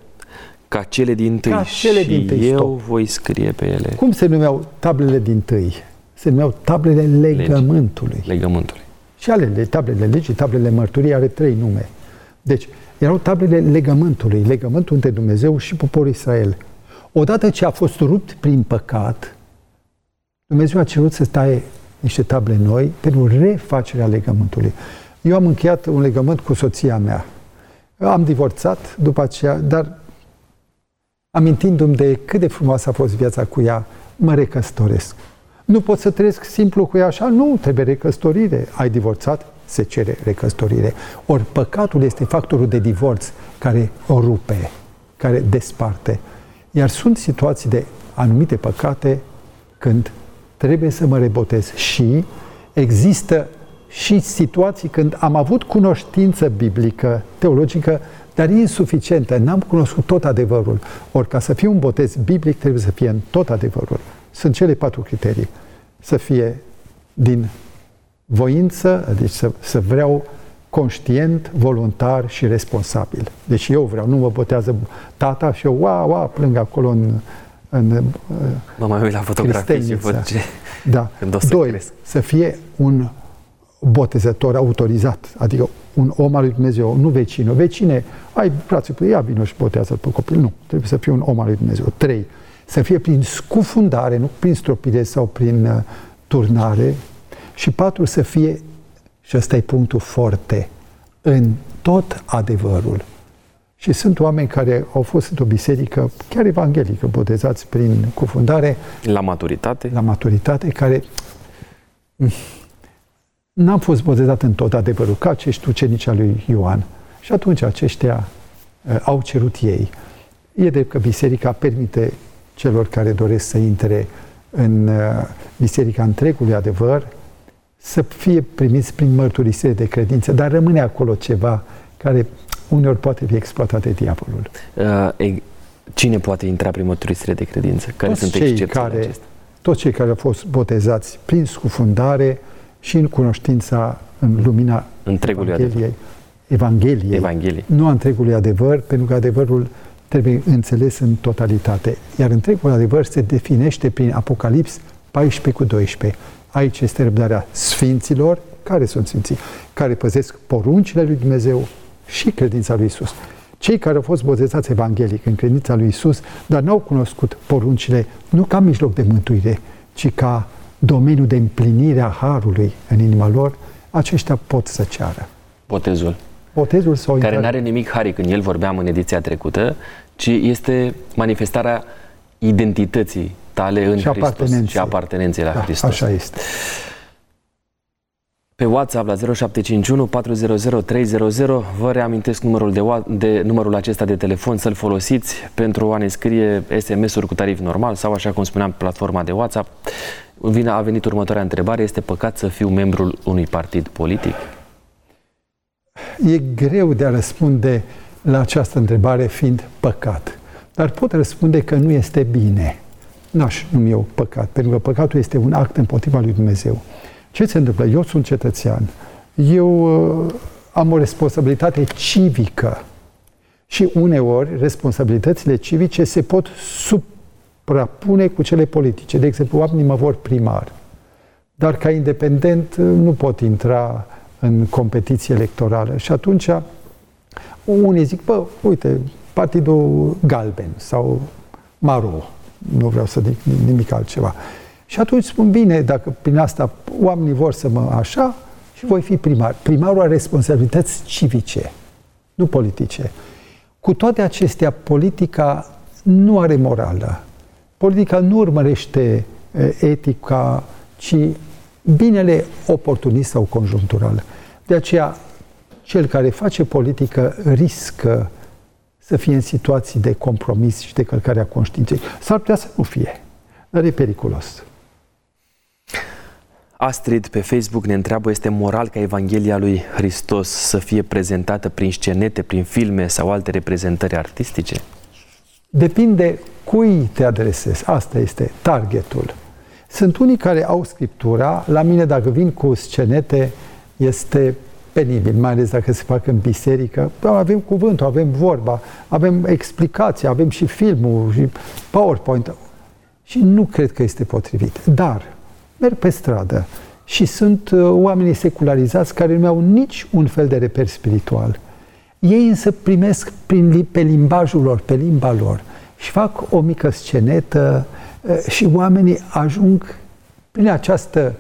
S2: ca cele din tâi ca cele din tâi, eu stop. voi scrie pe ele.
S3: Cum se numeau tablele din tâi? Se numeau tablele legământului. Legi.
S2: Legământului.
S3: Și ale tablele legii, tablele mărturii are trei nume. Deci, erau tablele legământului, legământul între Dumnezeu și poporul Israel. Odată ce a fost rupt prin păcat, Dumnezeu a cerut să taie niște table noi pentru refacerea legământului. Eu am încheiat un legământ cu soția mea. Am divorțat după aceea, dar amintindu-mi de cât de frumoasă a fost viața cu ea, mă recăstoresc. Nu pot să trăiesc simplu cu ea așa, nu, trebuie recăstorire. Ai divorțat? Se cere recăstorire. Ori păcatul este factorul de divorț care o rupe, care desparte. Iar sunt situații de anumite păcate când trebuie să mă rebotez și există și situații când am avut cunoștință biblică, teologică, dar insuficientă. N-am cunoscut tot adevărul. Ori ca să fie un botez biblic trebuie să fie în tot adevărul. Sunt cele patru criterii. Să fie din voință, deci să, să vreau conștient, voluntar și responsabil. Deci eu vreau, nu mă botează tata și eu, ua, ua, plâng acolo în, în
S2: Mă mai uit la fotografii și văd ce...
S3: Da. Doi, cresc. să fie un botezător autorizat, adică un om al lui Dumnezeu, nu vecinul. Vecine, ai brațe cu ea, vino și botează pe copil. Nu, trebuie să fie un om al lui Dumnezeu. Trei, să fie prin scufundare, nu prin stropire sau prin uh, turnare. Și patru, să fie, și ăsta e punctul forte, în tot adevărul. Și sunt oameni care au fost într-o biserică, chiar evanghelică, botezați prin cufundare.
S2: La maturitate.
S3: La maturitate, care n-am fost botezat în tot adevărul, ca acești ucenici al lui Ioan. Și atunci aceștia uh, au cerut ei. E de că biserica permite celor care doresc să intre în uh, biserica întregului adevăr să fie primiți prin mărturisire de credință, dar rămâne acolo ceva care uneori poate fi exploatat de diavolul. Uh,
S2: cine poate intra prin mărturisire de credință? Care
S3: toți
S2: sunt
S3: cei care, acestea? Toți cei care au fost botezați prin scufundare, și în cunoștința, în lumina
S2: întregului
S3: Evangheliei, Evangheliei, Evanghelie. nu a întregului adevăr, pentru că adevărul trebuie înțeles în totalitate. Iar întregul adevăr se definește prin Apocalips 14 cu 12. Aici este răbdarea sfinților, care sunt sfinții, care păzesc poruncile lui Dumnezeu și credința lui Isus. Cei care au fost botezați evanghelic în credința lui Isus, dar n-au cunoscut poruncile nu ca mijloc de mântuire, ci ca domeniul de împlinire a Harului în inima lor, aceștia pot să ceară.
S2: Botezul.
S3: Botezul sau
S2: Care nu are nimic haric în el, vorbeam în ediția trecută, ci este manifestarea identității tale în
S3: și
S2: Hristos
S3: apartenenței.
S2: și apartenenței la da, Hristos.
S3: Așa este.
S2: Pe WhatsApp la 0751 400 300 vă reamintesc numărul, de, de, numărul acesta de telefon să-l folosiți pentru a ne scrie SMS-uri cu tarif normal sau așa cum spuneam platforma de WhatsApp vine, a venit următoarea întrebare. Este păcat să fiu membrul unui partid politic?
S3: E greu de a răspunde la această întrebare fiind păcat. Dar pot răspunde că nu este bine. N-aș numi eu păcat, pentru că păcatul este un act împotriva lui Dumnezeu. Ce se întâmplă? Eu sunt cetățean. Eu uh, am o responsabilitate civică. Și uneori responsabilitățile civice se pot sub suprapune cu cele politice. De exemplu, oamenii mă vor primar, dar ca independent uh, nu pot intra în competiție electorală. Și atunci unii zic, bă, uite, Partidul Galben sau Maro, nu vreau să zic nimic altceva. Și atunci spun, bine, dacă prin asta oamenii vor să mă așa, și voi fi primar. Primarul are responsabilități civice, nu politice. Cu toate acestea, politica nu are morală. Politica nu urmărește etica, ci binele oportunist sau conjunctural. De aceea, cel care face politică riscă să fie în situații de compromis și de călcarea conștiinței. S-ar putea să nu fie, dar e periculos.
S2: Astrid pe Facebook ne întreabă, este moral ca Evanghelia lui Hristos să fie prezentată prin scenete, prin filme sau alte reprezentări artistice?
S3: Depinde cui te adresezi. Asta este targetul. Sunt unii care au scriptura, la mine dacă vin cu scenete este penibil, mai ales dacă se fac în biserică. Da, avem cuvântul, avem vorba, avem explicații, avem și filmul și PowerPoint. Și nu cred că este potrivit. Dar merg pe stradă și sunt uh, oamenii secularizați care nu au nici un fel de reper spiritual. Ei însă primesc prin, pe limbajul lor, pe limba lor și fac o mică scenetă uh, și oamenii ajung prin, această,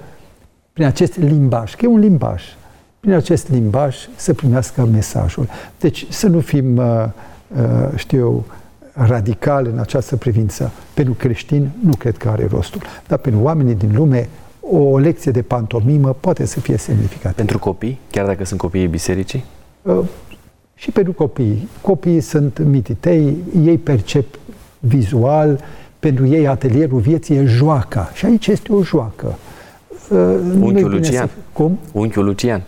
S3: prin acest limbaj, că e un limbaj, prin acest limbaj să primească mesajul. Deci să nu fim, uh, știu eu, radical în această privință. Pentru creștini nu cred că are rostul, dar pentru oamenii din lume o lecție de pantomimă poate să fie semnificativă.
S2: Pentru copii, chiar dacă sunt copiii bisericii?
S3: Uh, și pentru copii. Copiii sunt mititei, ei percep vizual, pentru ei atelierul vieții e joaca. Și aici este o joacă.
S2: Uh, Unchiul Lucian. Să... Cum? Unchiul Lucian.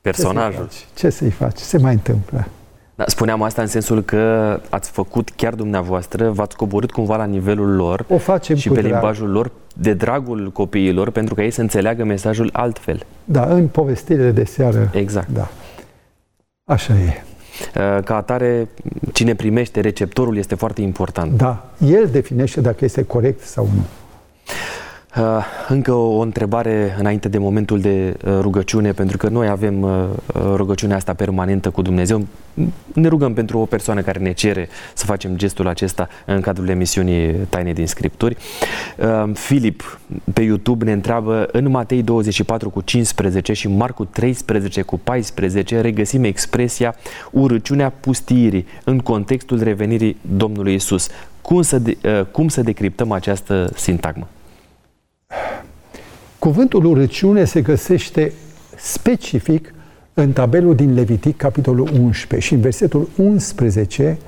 S2: Personajul.
S3: Ce să-i faci? Ce se mai întâmplă?
S2: Da, spuneam asta în sensul că ați făcut chiar dumneavoastră, v-ați coborât cumva la nivelul lor
S3: o facem
S2: și pe drag. limbajul lor de dragul copiilor pentru ca ei să înțeleagă mesajul altfel.
S3: Da, în povestirile de seară.
S2: Exact.
S3: Da. Așa e.
S2: Uh, ca atare, cine primește, receptorul este foarte important.
S3: Da, el definește dacă este corect sau nu.
S2: Uh, încă o întrebare înainte de momentul de uh, rugăciune, pentru că noi avem uh, rugăciunea asta permanentă cu Dumnezeu. Ne rugăm pentru o persoană care ne cere să facem gestul acesta în cadrul emisiunii Taine din Scripturi. Filip pe YouTube ne întreabă în Matei 24 cu 15 și Marcu 13 cu 14 regăsim expresia urăciunea pustiirii în contextul revenirii Domnului Isus. Cum să, de, cum să decriptăm această sintagmă?
S3: Cuvântul urăciune se găsește specific în tabelul din Levitic, capitolul 11 și în versetul 11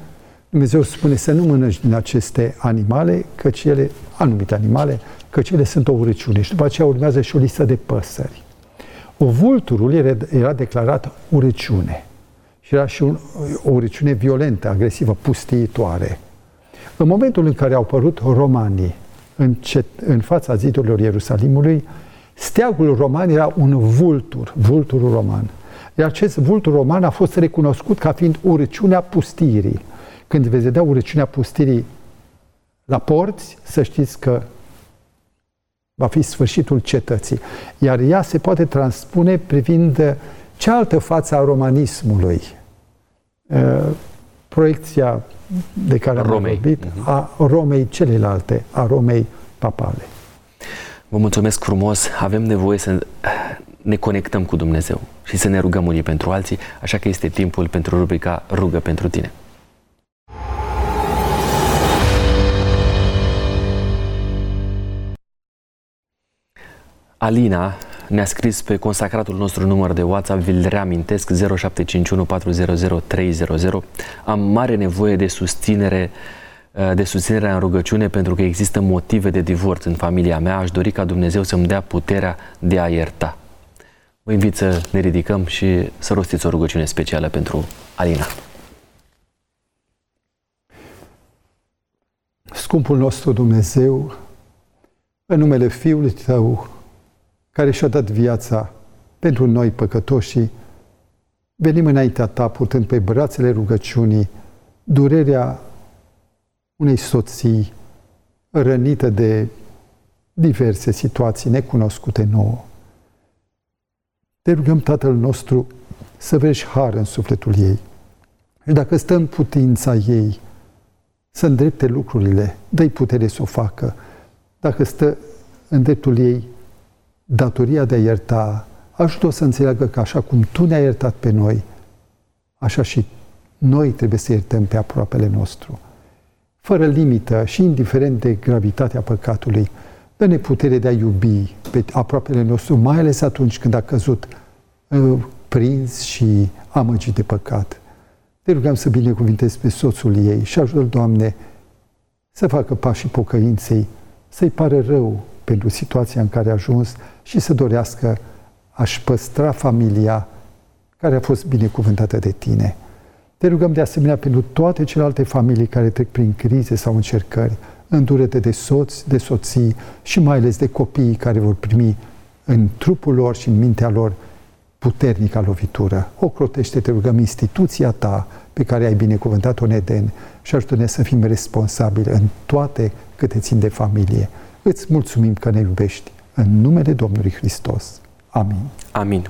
S3: Dumnezeu spune să nu mănânci din aceste animale, căci ele, anumite animale, căci ele sunt o urăciune. Și după aceea urmează și o listă de păsări. O vulturul era declarat urăciune. Și era și un, o urăciune violentă, agresivă, pustiitoare. În momentul în care au apărut romanii în, cet, în fața zidurilor Ierusalimului, steagul roman era un vultur, vulturul roman. Iar acest vultur roman a fost recunoscut ca fiind urăciunea pustirii. Când veți vedea urăciunea pustirii la porți, să știți că va fi sfârșitul cetății. Iar ea se poate transpune privind cealaltă față a romanismului. Proiecția de care am Romei. vorbit, uh-huh. a Romei celelalte, a Romei papale.
S2: Vă mulțumesc frumos. Avem nevoie să ne conectăm cu Dumnezeu și să ne rugăm unii pentru alții, așa că este timpul pentru rubrica Rugă pentru tine. Alina ne-a scris pe consacratul nostru număr de WhatsApp, vi-l reamintesc, 0751 400 300. Am mare nevoie de susținere uh, de susținere în rugăciune pentru că există motive de divorț în familia mea. Aș dori ca Dumnezeu să-mi dea puterea de a ierta. Vă invit să ne ridicăm și să rostiți o rugăciune specială pentru Alina.
S3: Scumpul nostru Dumnezeu, în numele Fiului Tău, care și-a dat viața pentru noi păcătoși, venim înaintea ta purtând pe brațele rugăciunii durerea unei soții rănită de diverse situații necunoscute nouă. Te rugăm, Tatăl nostru, să vezi har în sufletul ei. Și dacă stă în putința ei să îndrepte lucrurile, dă-i putere să o facă. Dacă stă în dreptul ei datoria de a ierta, ajută-o să înțeleagă că așa cum Tu ne-ai iertat pe noi, așa și noi trebuie să iertăm pe aproapele nostru. Fără limită și indiferent de gravitatea păcatului, dă-ne putere de a iubi pe aproapele nostru, mai ales atunci când a căzut uh, prins și amăgit de păcat. Te rugăm să binecuvintezi pe soțul ei și ajută Doamne, să facă pașii pocăinței, să-i pară rău pentru situația în care a ajuns și să dorească a-și păstra familia care a fost binecuvântată de tine. Te rugăm de asemenea pentru toate celelalte familii care trec prin crize sau încercări, îndurete de soți, de soții și mai ales de copiii care vor primi în trupul lor și în mintea lor puternică lovitură. O crotește, te rugăm, instituția ta pe care ai binecuvântat-o în Eden și ajută-ne să fim responsabili în toate câte țin de familie. Îți mulțumim că ne iubești. În numele Domnului Hristos. Amin.
S2: Amin.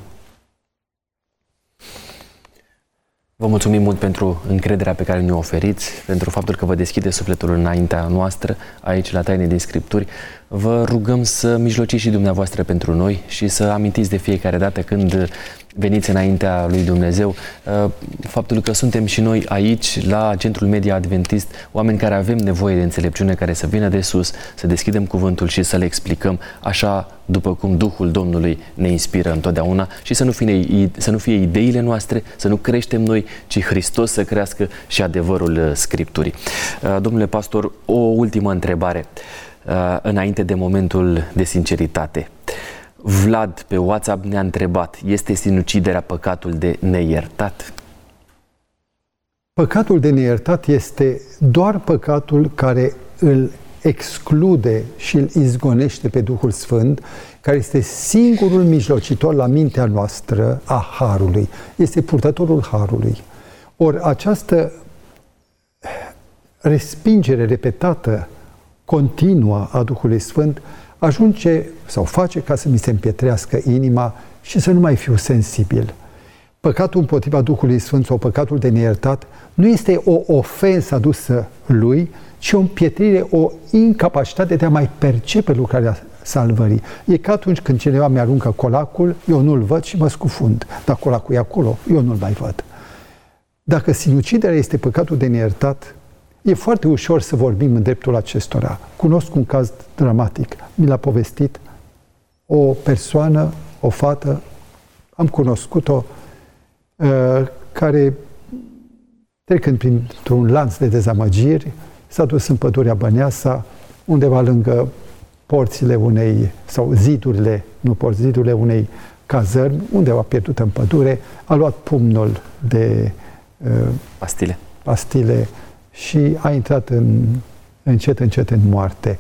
S2: Vă mulțumim mult pentru încrederea pe care ne-o oferiți, pentru faptul că vă deschide sufletul înaintea noastră, aici la Taine din Scripturi. Vă rugăm să mijlociți și dumneavoastră pentru noi și să amintiți de fiecare dată când veniți înaintea lui Dumnezeu, uh, faptul că suntem și noi aici, la Centrul Media Adventist, oameni care avem nevoie de înțelepciune, care să vină de sus, să deschidem cuvântul și să le explicăm așa după cum Duhul Domnului ne inspiră întotdeauna și să nu fie, să nu fie ideile noastre, să nu creștem noi, ci Hristos să crească și adevărul uh, Scripturii. Uh, domnule pastor, o ultimă întrebare înainte de momentul de sinceritate. Vlad pe WhatsApp ne-a întrebat, este sinuciderea păcatul de neiertat?
S3: Păcatul de neiertat este doar păcatul care îl exclude și îl izgonește pe Duhul Sfânt, care este singurul mijlocitor la mintea noastră a Harului. Este purtătorul Harului. Ori această respingere repetată, continuă a Duhului Sfânt, ajunge sau face ca să mi se împietrească inima și să nu mai fiu sensibil. Păcatul împotriva Duhului Sfânt sau păcatul de neiertat nu este o ofensă adusă lui, ci o împietrire, o incapacitate de a mai percepe lucrarea salvării. E ca atunci când cineva mi-aruncă colacul, eu nu-l văd și mă scufund. Dar colacul e acolo, eu nu-l mai văd. Dacă sinuciderea este păcatul de neiertat, E foarte ușor să vorbim în dreptul acestora. Cunosc un caz dramatic. Mi l-a povestit o persoană, o fată, am cunoscut-o, uh, care, trecând printr-un lanț de dezamăgiri, s-a dus în pădurea Băneasa, undeva lângă porțile unei, sau zidurile, nu porți, zidurile unei cazărmi, undeva pierdută în pădure, a luat pumnul de
S2: uh, pastile.
S3: pastile și a intrat în, încet, încet în moarte.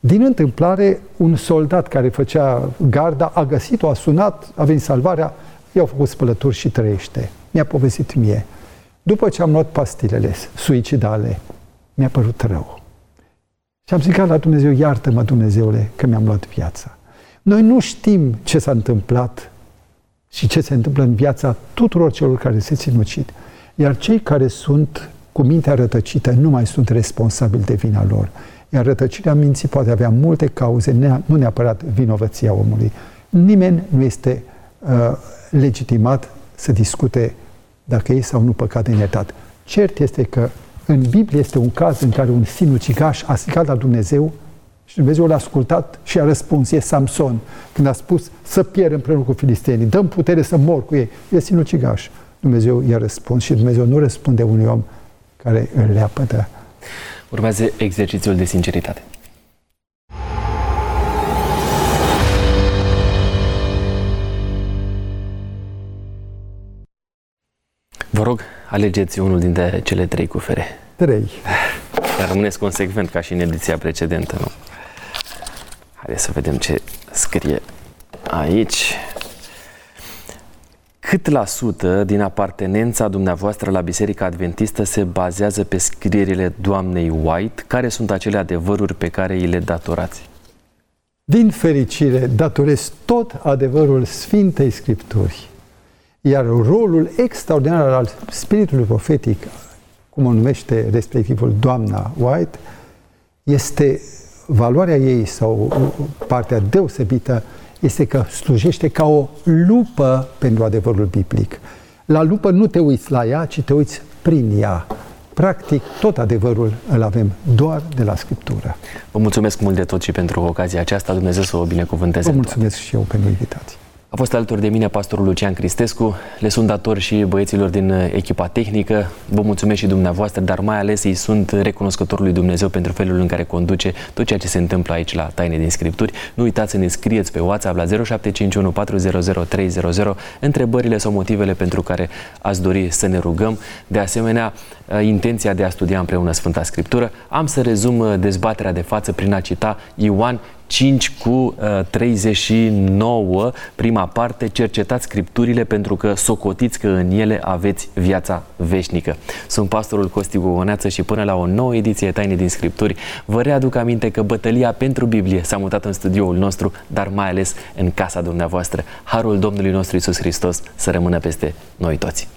S3: Din întâmplare, un soldat care făcea garda a găsit-o, a sunat, a venit salvarea, i-au făcut spălături și trăiește. Mi-a povestit mie. După ce am luat pastilele suicidale, mi-a părut rău. Și am zis la Dumnezeu, iartă-mă Dumnezeule că mi-am luat viața. Noi nu știm ce s-a întâmplat și ce se întâmplă în viața tuturor celor care se sinucid. Iar cei care sunt cu mintea rătăcită nu mai sunt responsabili de vina lor. Iar rătăcirea minții poate avea multe cauze, nu neapărat vinovăția omului. Nimeni nu este uh, legitimat să discute dacă e sau nu păcat de netat. Cert este că în Biblie este un caz în care un sinucigaș a strigat la Dumnezeu și Dumnezeu l-a ascultat și a răspuns, e Samson, când a spus să pierd împreună cu filistenii, dăm putere să mor cu ei, e sinucigaș. Dumnezeu i-a răspuns și Dumnezeu nu răspunde unui om care îl leapădă.
S2: Urmează exercițiul de sinceritate. Vă rog, alegeți unul dintre cele trei cufere.
S3: Trei.
S2: Dar rămâneți consecvent ca și în ediția precedentă, nu? Haideți să vedem ce scrie aici. Cât la sută din apartenența dumneavoastră la Biserica Adventistă se bazează pe scrierile doamnei White? Care sunt acele adevăruri pe care îi le datorați?
S3: Din fericire, datorez tot adevărul Sfintei Scripturi. Iar rolul extraordinar al spiritului profetic, cum o numește respectivul doamna White, este valoarea ei sau partea deosebită este că slujește ca o lupă pentru adevărul biblic. La lupă nu te uiți la ea, ci te uiți prin ea. Practic, tot adevărul îl avem doar de la Scriptură.
S2: Vă mulțumesc mult de tot și pentru ocazia aceasta. Dumnezeu să o binecuvânteze.
S3: Vă mulțumesc și eu pentru invitație.
S2: A fost alături de mine pastorul Lucian Cristescu. Le sunt dator și băieților din uh, echipa tehnică. Vă mulțumesc și dumneavoastră, dar mai ales îi sunt recunoscător lui Dumnezeu pentru felul în care conduce tot ceea ce se întâmplă aici la Taine din Scripturi. Nu uitați să ne scrieți pe WhatsApp la 0751 400 300 întrebările sau motivele pentru care ați dori să ne rugăm. De asemenea, uh, intenția de a studia împreună Sfânta Scriptură. Am să rezum uh, dezbaterea de față prin a cita Ioan 5 cu uh, 39, prima parte, cercetați scripturile pentru că socotiți că în ele aveți viața veșnică. Sunt pastorul Costi Gogoneață și până la o nouă ediție Taine din Scripturi, vă readuc aminte că bătălia pentru Biblie s-a mutat în studioul nostru, dar mai ales în casa dumneavoastră. Harul Domnului nostru Isus Hristos să rămână peste noi toți.